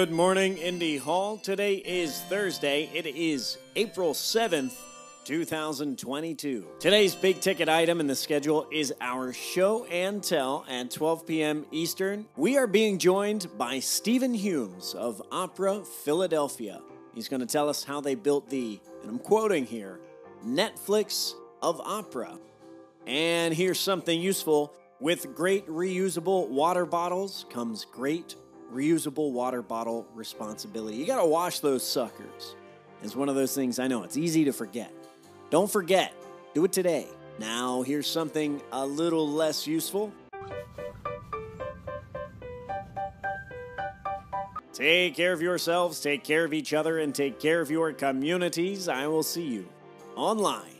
Good morning, Indy Hall. Today is Thursday. It is April 7th, 2022. Today's big ticket item in the schedule is our show and tell at 12 p.m. Eastern. We are being joined by Stephen Humes of Opera Philadelphia. He's going to tell us how they built the, and I'm quoting here, Netflix of opera. And here's something useful with great reusable water bottles comes great reusable water bottle responsibility. You got to wash those suckers. It's one of those things I know it's easy to forget. Don't forget, do it today. Now, here's something a little less useful. Take care of yourselves, take care of each other, and take care of your communities. I will see you online